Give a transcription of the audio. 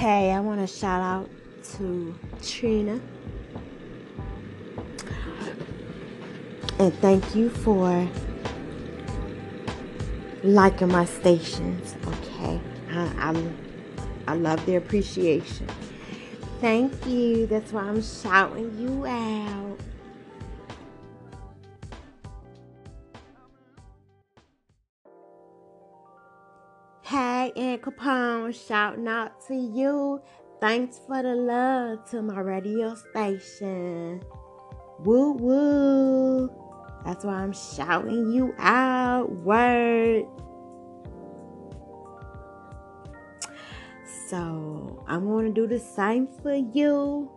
Hey, I want to shout out to Trinna. And thank you for liking my stations, okay? I, I'm I love the appreciation. Thank you. That's why I'm shouting you out. Ant Cappone, shouting out to you. Thanks for the love to my radio station. Woo woo. That's why I'm shouting you out. Word. So I'm going to do the same for you.